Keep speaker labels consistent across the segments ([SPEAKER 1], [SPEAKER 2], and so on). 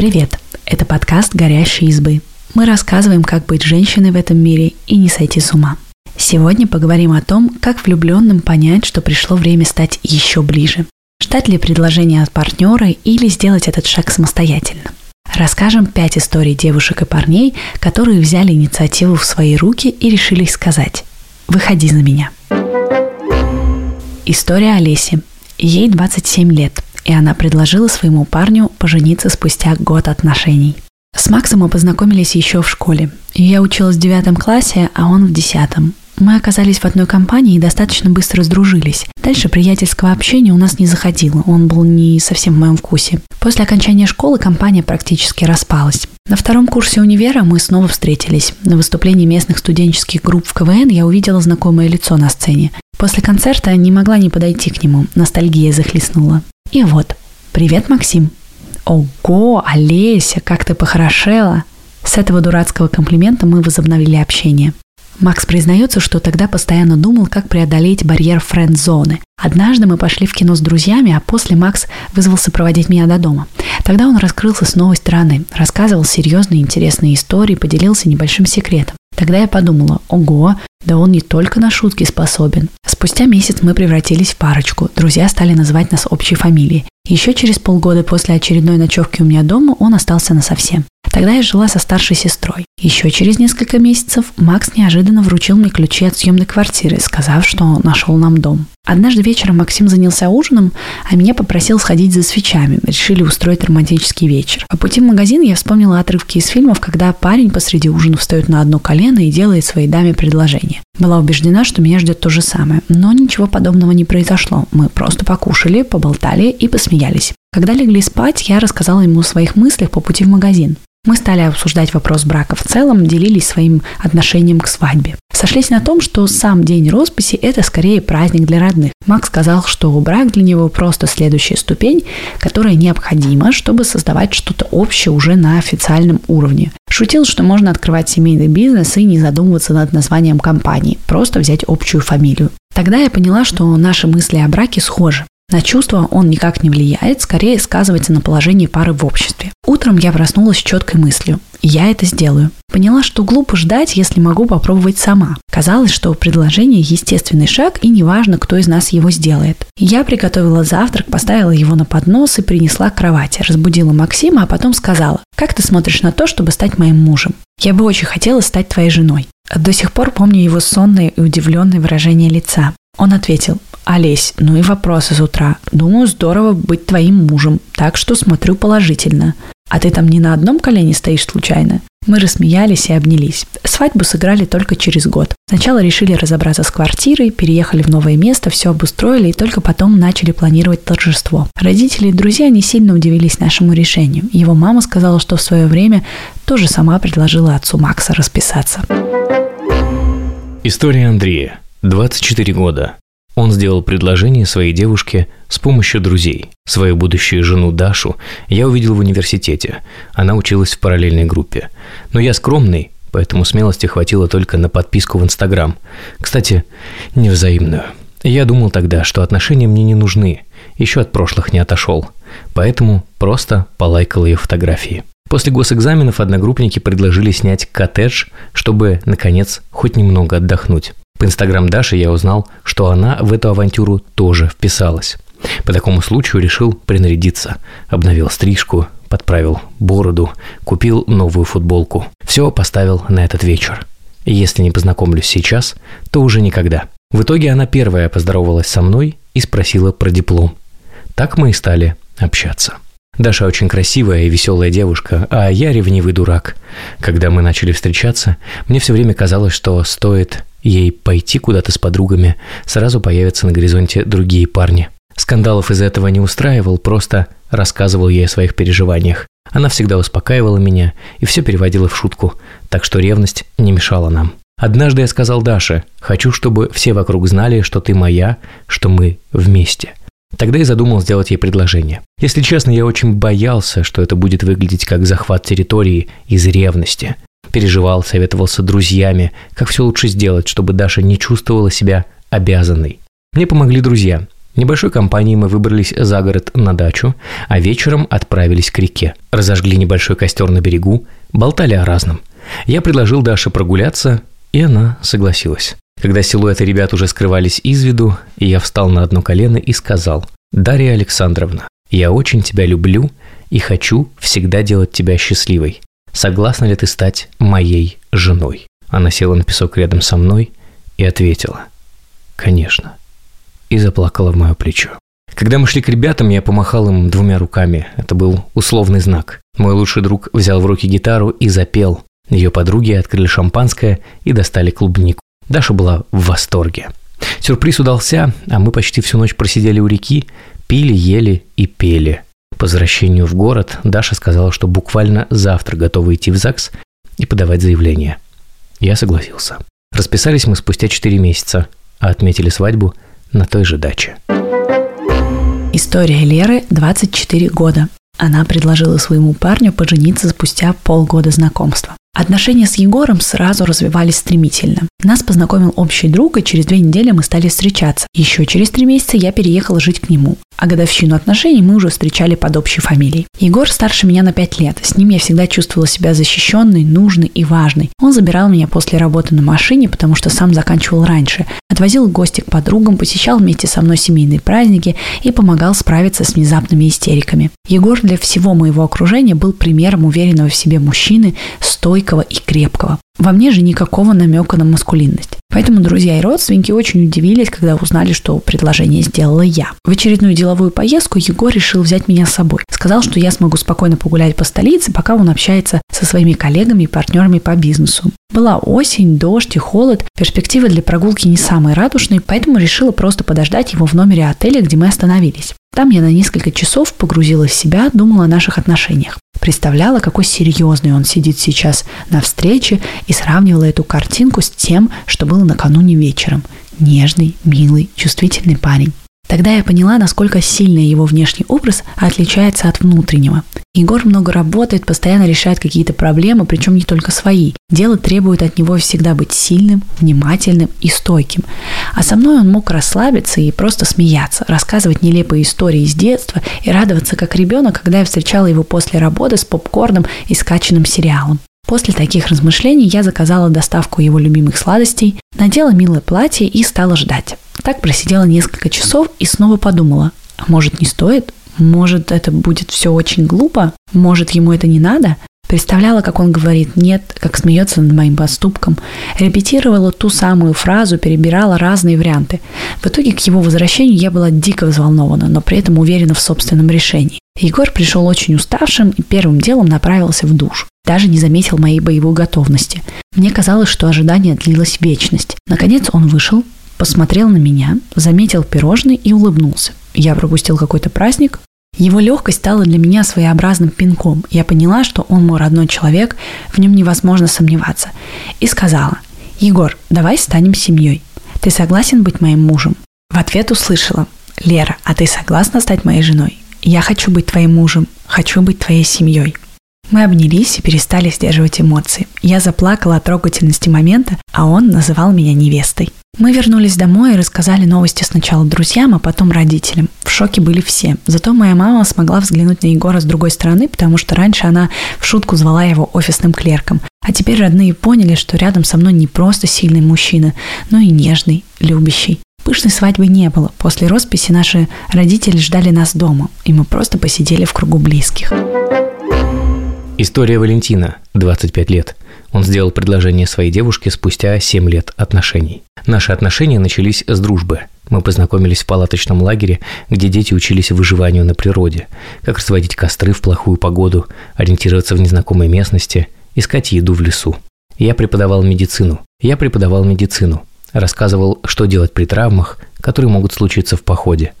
[SPEAKER 1] Привет! Это подкаст «Горящие избы». Мы рассказываем, как быть женщиной в этом мире и не сойти с ума. Сегодня поговорим о том, как влюбленным понять, что пришло время стать еще ближе. Ждать ли предложения от партнера или сделать этот шаг самостоятельно. Расскажем пять историй девушек и парней, которые взяли инициативу в свои руки и решили сказать «Выходи за меня». История Олеси. Ей 27 лет, и она предложила своему парню пожениться спустя год отношений. С Максом мы познакомились еще в школе. Я училась в девятом классе, а он в десятом. Мы оказались в одной компании и достаточно быстро сдружились. Дальше приятельского общения у нас не заходило, он был не совсем в моем вкусе. После окончания школы компания практически распалась. На втором курсе универа мы снова встретились. На выступлении местных студенческих групп в КВН я увидела знакомое лицо на сцене. После концерта не могла не подойти к нему, ностальгия захлестнула. И вот, привет, Максим. Ого, Олеся, как ты похорошела. С этого дурацкого комплимента мы возобновили общение. Макс признается, что тогда постоянно думал, как преодолеть барьер френд-зоны. Однажды мы пошли в кино с друзьями, а после Макс вызвался проводить меня до дома. Тогда он раскрылся с новой стороны, рассказывал серьезные интересные истории, поделился небольшим секретом. Тогда я подумала, ого, да он не только на шутки способен. Спустя месяц мы превратились в парочку. Друзья стали называть нас общей фамилией. Еще через полгода после очередной ночевки у меня дома он остался на совсем. Тогда я жила со старшей сестрой. Еще через несколько месяцев Макс неожиданно вручил мне ключи от съемной квартиры, сказав, что нашел нам дом. Однажды вечером Максим занялся ужином, а меня попросил сходить за свечами. Решили устроить романтический вечер. По пути в магазин я вспомнила отрывки из фильмов, когда парень посреди ужина встает на одно колено и делает своей даме предложение. Была убеждена, что меня ждет то же самое. Но ничего подобного не произошло. Мы просто покушали, поболтали и посмеялись. Когда легли спать, я рассказала ему о своих мыслях по пути в магазин. Мы стали обсуждать вопрос брака в целом, делились своим отношением к свадьбе. Сошлись на том, что сам день росписи – это скорее праздник для родных. Макс сказал, что брак для него просто следующая ступень, которая необходима, чтобы создавать что-то общее уже на официальном уровне. Шутил, что можно открывать семейный бизнес и не задумываться над названием компании, просто взять общую фамилию. Тогда я поняла, что наши мысли о браке схожи. На чувства он никак не влияет, скорее сказывается на положении пары в обществе. Утром я проснулась с четкой мыслью. Я это сделаю. Поняла, что глупо ждать, если могу попробовать сама. Казалось, что предложение – естественный шаг, и неважно, кто из нас его сделает. Я приготовила завтрак, поставила его на поднос и принесла к кровати. Разбудила Максима, а потом сказала, «Как ты смотришь на то, чтобы стать моим мужем? Я бы очень хотела стать твоей женой». До сих пор помню его сонное и удивленное выражение лица. Он ответил, Олесь, ну и вопросы с утра. Думаю, здорово быть твоим мужем, так что смотрю положительно. А ты там не на одном колене стоишь случайно? Мы рассмеялись и обнялись. Свадьбу сыграли только через год. Сначала решили разобраться с квартирой, переехали в новое место, все обустроили и только потом начали планировать торжество. Родители и друзья не сильно удивились нашему решению. Его мама сказала, что в свое время тоже сама предложила отцу Макса расписаться.
[SPEAKER 2] История Андрея. 24 года. Он сделал предложение своей девушке с помощью друзей. Свою будущую жену Дашу я увидел в университете. Она училась в параллельной группе. Но я скромный, поэтому смелости хватило только на подписку в Инстаграм. Кстати, невзаимную. Я думал тогда, что отношения мне не нужны, еще от прошлых не отошел. Поэтому просто полайкал ее фотографии. После госэкзаменов одногруппники предложили снять коттедж, чтобы, наконец, хоть немного отдохнуть. По инстаграм Даши я узнал, что она в эту авантюру тоже вписалась. По такому случаю решил принарядиться. Обновил стрижку, подправил бороду, купил новую футболку. Все поставил на этот вечер. И если не познакомлюсь сейчас, то уже никогда. В итоге она первая поздоровалась со мной и спросила про диплом. Так мы и стали общаться. Даша очень красивая и веселая девушка, а я ревнивый дурак. Когда мы начали встречаться, мне все время казалось, что стоит ей пойти куда-то с подругами, сразу появятся на горизонте другие парни. Скандалов из этого не устраивал, просто рассказывал ей о своих переживаниях. Она всегда успокаивала меня и все переводила в шутку, так что ревность не мешала нам. Однажды я сказал Даше, хочу, чтобы все вокруг знали, что ты моя, что мы вместе. Тогда я задумал сделать ей предложение. Если честно, я очень боялся, что это будет выглядеть как захват территории из ревности. Переживал, советовался друзьями, как все лучше сделать, чтобы Даша не чувствовала себя обязанной. Мне помогли друзья. Небольшой компанией мы выбрались за город на дачу, а вечером отправились к реке. Разожгли небольшой костер на берегу, болтали о разном. Я предложил Даше прогуляться, и она согласилась. Когда силуэты ребят уже скрывались из виду, я встал на одно колено и сказал, «Дарья Александровна, я очень тебя люблю и хочу всегда делать тебя счастливой. Согласна ли ты стать моей женой?» Она села на песок рядом со мной и ответила, «Конечно» и заплакала в мое плечо. Когда мы шли к ребятам, я помахал им двумя руками. Это был условный знак. Мой лучший друг взял в руки гитару и запел. Ее подруги открыли шампанское и достали клубнику. Даша была в восторге. Сюрприз удался, а мы почти всю ночь просидели у реки, пили, ели и пели. По возвращению в город Даша сказала, что буквально завтра готова идти в ЗАГС и подавать заявление. Я согласился. Расписались мы спустя 4 месяца, а отметили свадьбу – на той же даче.
[SPEAKER 1] История Леры 24 года. Она предложила своему парню пожениться спустя полгода знакомства. Отношения с Егором сразу развивались стремительно. Нас познакомил общий друг, и через две недели мы стали встречаться. Еще через три месяца я переехала жить к нему. А годовщину отношений мы уже встречали под общей фамилией. Егор старше меня на пять лет. С ним я всегда чувствовала себя защищенной, нужной и важной. Он забирал меня после работы на машине, потому что сам заканчивал раньше. Отвозил в гости к подругам, посещал вместе со мной семейные праздники и помогал справиться с внезапными истериками. Егор для всего моего окружения был примером уверенного в себе мужчины, стойкого и крепкого. Во мне же никакого намека на маскулинность. Поэтому друзья и родственники очень удивились, когда узнали, что предложение сделала я. В очередную деловую поездку Егор решил взять меня с собой. Сказал, что я смогу спокойно погулять по столице, пока он общается со своими коллегами и партнерами по бизнесу. Была осень, дождь и холод, перспективы для прогулки не самые радужные, поэтому решила просто подождать его в номере отеля, где мы остановились. Там я на несколько часов погрузилась в себя, думала о наших отношениях. Представляла, какой серьезный он сидит сейчас на встрече и сравнивала эту картинку с тем, что было накануне вечером. Нежный, милый, чувствительный парень. Тогда я поняла, насколько сильно его внешний образ отличается от внутреннего. Егор много работает, постоянно решает какие-то проблемы, причем не только свои. Дело требует от него всегда быть сильным, внимательным и стойким. А со мной он мог расслабиться и просто смеяться, рассказывать нелепые истории из детства и радоваться как ребенок, когда я встречала его после работы с попкорном и скачанным сериалом. После таких размышлений я заказала доставку его любимых сладостей, надела милое платье и стала ждать. Так просидела несколько часов и снова подумала, а может не стоит? Может это будет все очень глупо? Может ему это не надо? Представляла, как он говорит «нет», как смеется над моим поступком. Репетировала ту самую фразу, перебирала разные варианты. В итоге к его возвращению я была дико взволнована, но при этом уверена в собственном решении. Егор пришел очень уставшим и первым делом направился в душ. Даже не заметил моей боевой готовности. Мне казалось, что ожидание длилось вечность. Наконец он вышел, посмотрел на меня, заметил пирожный и улыбнулся. Я пропустил какой-то праздник. Его легкость стала для меня своеобразным пинком. Я поняла, что он мой родной человек, в нем невозможно сомневаться. И сказала, «Егор, давай станем семьей. Ты согласен быть моим мужем?» В ответ услышала, «Лера, а ты согласна стать моей женой? Я хочу быть твоим мужем, хочу быть твоей семьей». Мы обнялись и перестали сдерживать эмоции. Я заплакала от трогательности момента, а он называл меня невестой. Мы вернулись домой и рассказали новости сначала друзьям, а потом родителям. В шоке были все. Зато моя мама смогла взглянуть на Егора с другой стороны, потому что раньше она в шутку звала его офисным клерком. А теперь родные поняли, что рядом со мной не просто сильный мужчина, но и нежный, любящий. Пышной свадьбы не было. После росписи наши родители ждали нас дома, и мы просто посидели в кругу близких.
[SPEAKER 2] История Валентина, 25 лет. Он сделал предложение своей девушке спустя 7 лет отношений. Наши отношения начались с дружбы. Мы познакомились в палаточном лагере, где дети учились выживанию на природе, как разводить костры в плохую погоду, ориентироваться в незнакомой местности, искать еду в лесу. Я преподавал медицину. Я преподавал медицину. Рассказывал, что делать при травмах, которые могут случиться в походе.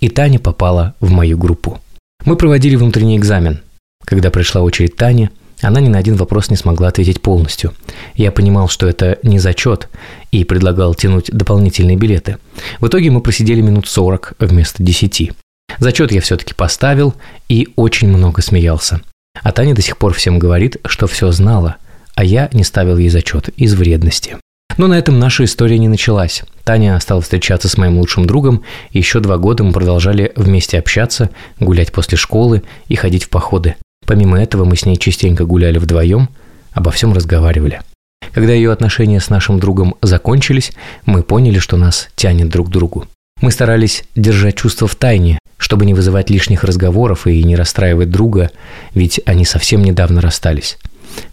[SPEAKER 2] И Таня попала в мою группу. Мы проводили внутренний экзамен – когда пришла очередь Тани, она ни на один вопрос не смогла ответить полностью. Я понимал, что это не зачет, и предлагал тянуть дополнительные билеты. В итоге мы просидели минут 40 вместо 10. Зачет я все-таки поставил и очень много смеялся. А Таня до сих пор всем говорит, что все знала, а я не ставил ей зачет из вредности. Но на этом наша история не началась. Таня стала встречаться с моим лучшим другом, и еще два года мы продолжали вместе общаться, гулять после школы и ходить в походы. Помимо этого мы с ней частенько гуляли вдвоем, обо всем разговаривали. Когда ее отношения с нашим другом закончились, мы поняли, что нас тянет друг к другу. Мы старались держать чувства в тайне, чтобы не вызывать лишних разговоров и не расстраивать друга, ведь они совсем недавно расстались.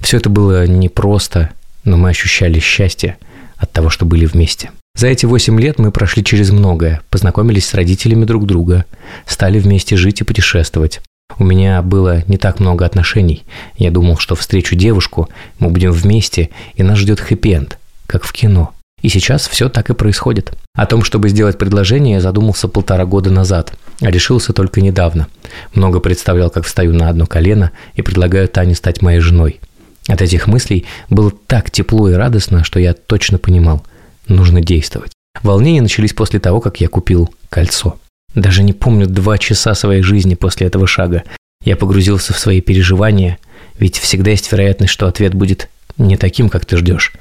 [SPEAKER 2] Все это было непросто, но мы ощущали счастье от того, что были вместе. За эти восемь лет мы прошли через многое, познакомились с родителями друг друга, стали вместе жить и путешествовать. У меня было не так много отношений. Я думал, что встречу девушку, мы будем вместе, и нас ждет хэппи-энд, как в кино. И сейчас все так и происходит. О том, чтобы сделать предложение, я задумался полтора года назад, а решился только недавно. Много представлял, как встаю на одно колено и предлагаю Тане стать моей женой. От этих мыслей было так тепло и радостно, что я точно понимал – нужно действовать. Волнения начались после того, как я купил кольцо. Даже не помню два часа своей жизни после этого шага. Я погрузился в свои переживания, ведь всегда есть вероятность, что ответ будет не таким, как ты ждешь.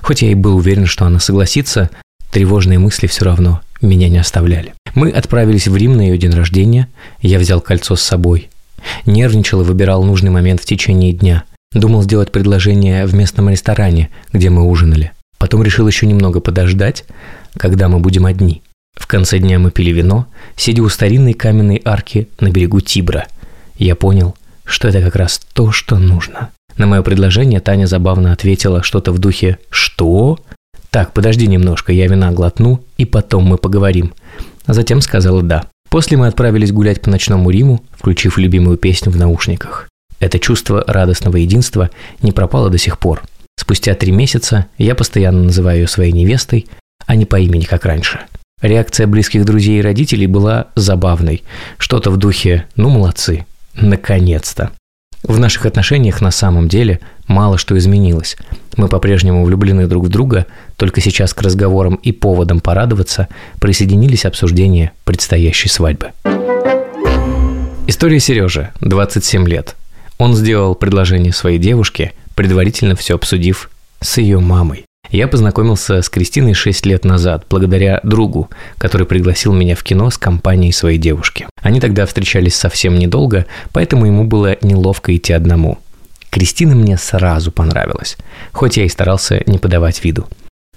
[SPEAKER 2] Хоть я и был уверен, что она согласится, тревожные мысли все равно меня не оставляли. Мы отправились в Рим на ее день рождения, я взял кольцо с собой. Нервничал и выбирал нужный момент в течение дня. Думал сделать предложение в местном ресторане, где мы ужинали. Потом решил еще немного подождать, когда мы будем одни. В конце дня мы пили вино, сидя у старинной каменной арки на берегу Тибра. Я понял, что это как раз то, что нужно. На мое предложение Таня забавно ответила что-то в духе «Что?» «Так, подожди немножко, я вина глотну, и потом мы поговорим». А затем сказала «да». После мы отправились гулять по ночному Риму, включив любимую песню в наушниках. Это чувство радостного единства не пропало до сих пор. Спустя три месяца я постоянно называю ее своей невестой, а не по имени, как раньше. Реакция близких друзей и родителей была забавной. Что-то в духе «ну молодцы, наконец-то». В наших отношениях на самом деле мало что изменилось. Мы по-прежнему влюблены друг в друга, только сейчас к разговорам и поводам порадоваться присоединились обсуждения предстоящей свадьбы. История Сережи, 27 лет. Он сделал предложение своей девушке, предварительно все обсудив с ее мамой. Я познакомился с Кристиной 6 лет назад, благодаря другу, который пригласил меня в кино с компанией своей девушки. Они тогда встречались совсем недолго, поэтому ему было неловко идти одному. Кристина мне сразу понравилась, хоть я и старался не подавать виду.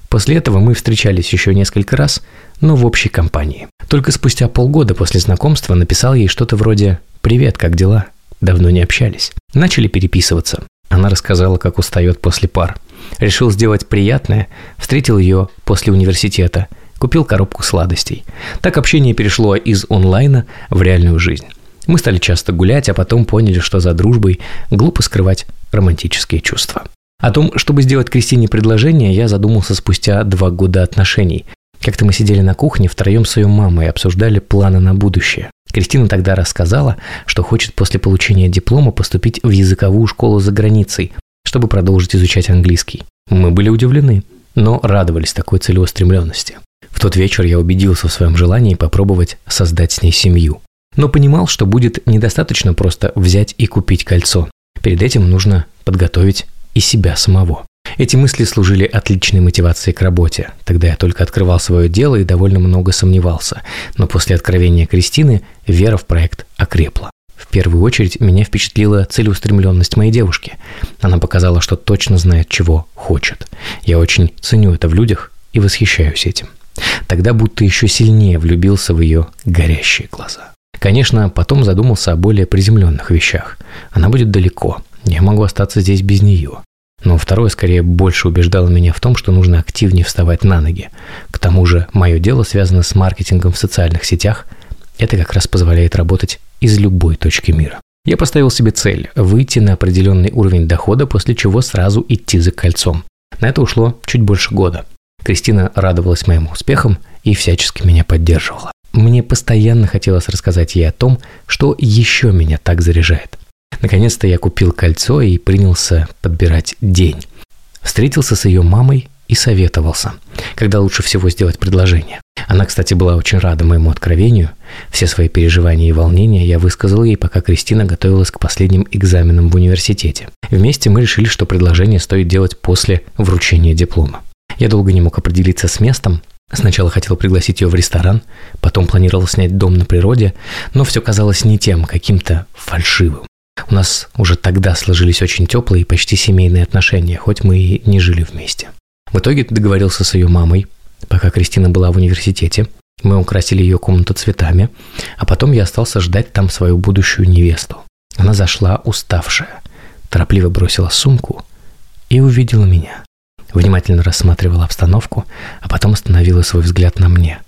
[SPEAKER 2] После этого мы встречались еще несколько раз, но в общей компании. Только спустя полгода после знакомства написал ей что-то вроде «Привет, как дела?» Давно не общались. Начали переписываться. Она рассказала, как устает после пар. Решил сделать приятное, встретил ее после университета, купил коробку сладостей. Так общение перешло из онлайна в реальную жизнь. Мы стали часто гулять, а потом поняли, что за дружбой глупо скрывать романтические чувства. О том, чтобы сделать Кристине предложение, я задумался спустя два года отношений. Как-то мы сидели на кухне втроем с ее мамой и обсуждали планы на будущее. Кристина тогда рассказала, что хочет после получения диплома поступить в языковую школу за границей, чтобы продолжить изучать английский. Мы были удивлены, но радовались такой целеустремленности. В тот вечер я убедился в своем желании попробовать создать с ней семью. Но понимал, что будет недостаточно просто взять и купить кольцо. Перед этим нужно подготовить и себя самого. Эти мысли служили отличной мотивацией к работе. Тогда я только открывал свое дело и довольно много сомневался. Но после откровения Кристины вера в проект окрепла. В первую очередь меня впечатлила целеустремленность моей девушки. Она показала, что точно знает, чего хочет. Я очень ценю это в людях и восхищаюсь этим. Тогда будто еще сильнее влюбился в ее горящие глаза. Конечно, потом задумался о более приземленных вещах. Она будет далеко. Я могу остаться здесь без нее. Но второе скорее больше убеждало меня в том, что нужно активнее вставать на ноги. К тому же мое дело связано с маркетингом в социальных сетях. Это как раз позволяет работать из любой точки мира. Я поставил себе цель – выйти на определенный уровень дохода, после чего сразу идти за кольцом. На это ушло чуть больше года. Кристина радовалась моим успехам и всячески меня поддерживала. Мне постоянно хотелось рассказать ей о том, что еще меня так заряжает. Наконец-то я купил кольцо и принялся подбирать день. Встретился с ее мамой и советовался, когда лучше всего сделать предложение. Она, кстати, была очень рада моему откровению. Все свои переживания и волнения я высказал ей, пока Кристина готовилась к последним экзаменам в университете. Вместе мы решили, что предложение стоит делать после вручения диплома. Я долго не мог определиться с местом. Сначала хотел пригласить ее в ресторан, потом планировал снять дом на природе, но все казалось не тем, каким-то фальшивым. У нас уже тогда сложились очень теплые и почти семейные отношения, хоть мы и не жили вместе. В итоге договорился с ее мамой, пока Кристина была в университете. Мы украсили ее комнату цветами, а потом я остался ждать там свою будущую невесту. Она зашла уставшая, торопливо бросила сумку и увидела меня. Внимательно рассматривала обстановку, а потом остановила свой взгляд на мне.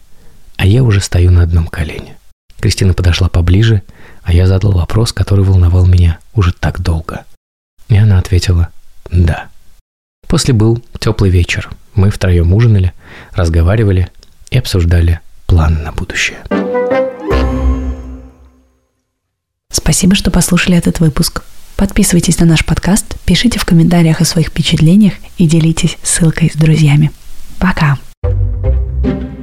[SPEAKER 2] А я уже стою на одном колене. Кристина подошла поближе, а я задал вопрос, который волновал меня уже так долго. И она ответила «да». После был теплый вечер. Мы втроем ужинали, разговаривали и обсуждали планы на будущее.
[SPEAKER 1] Спасибо, что послушали этот выпуск. Подписывайтесь на наш подкаст, пишите в комментариях о своих впечатлениях и делитесь ссылкой с друзьями. Пока! thank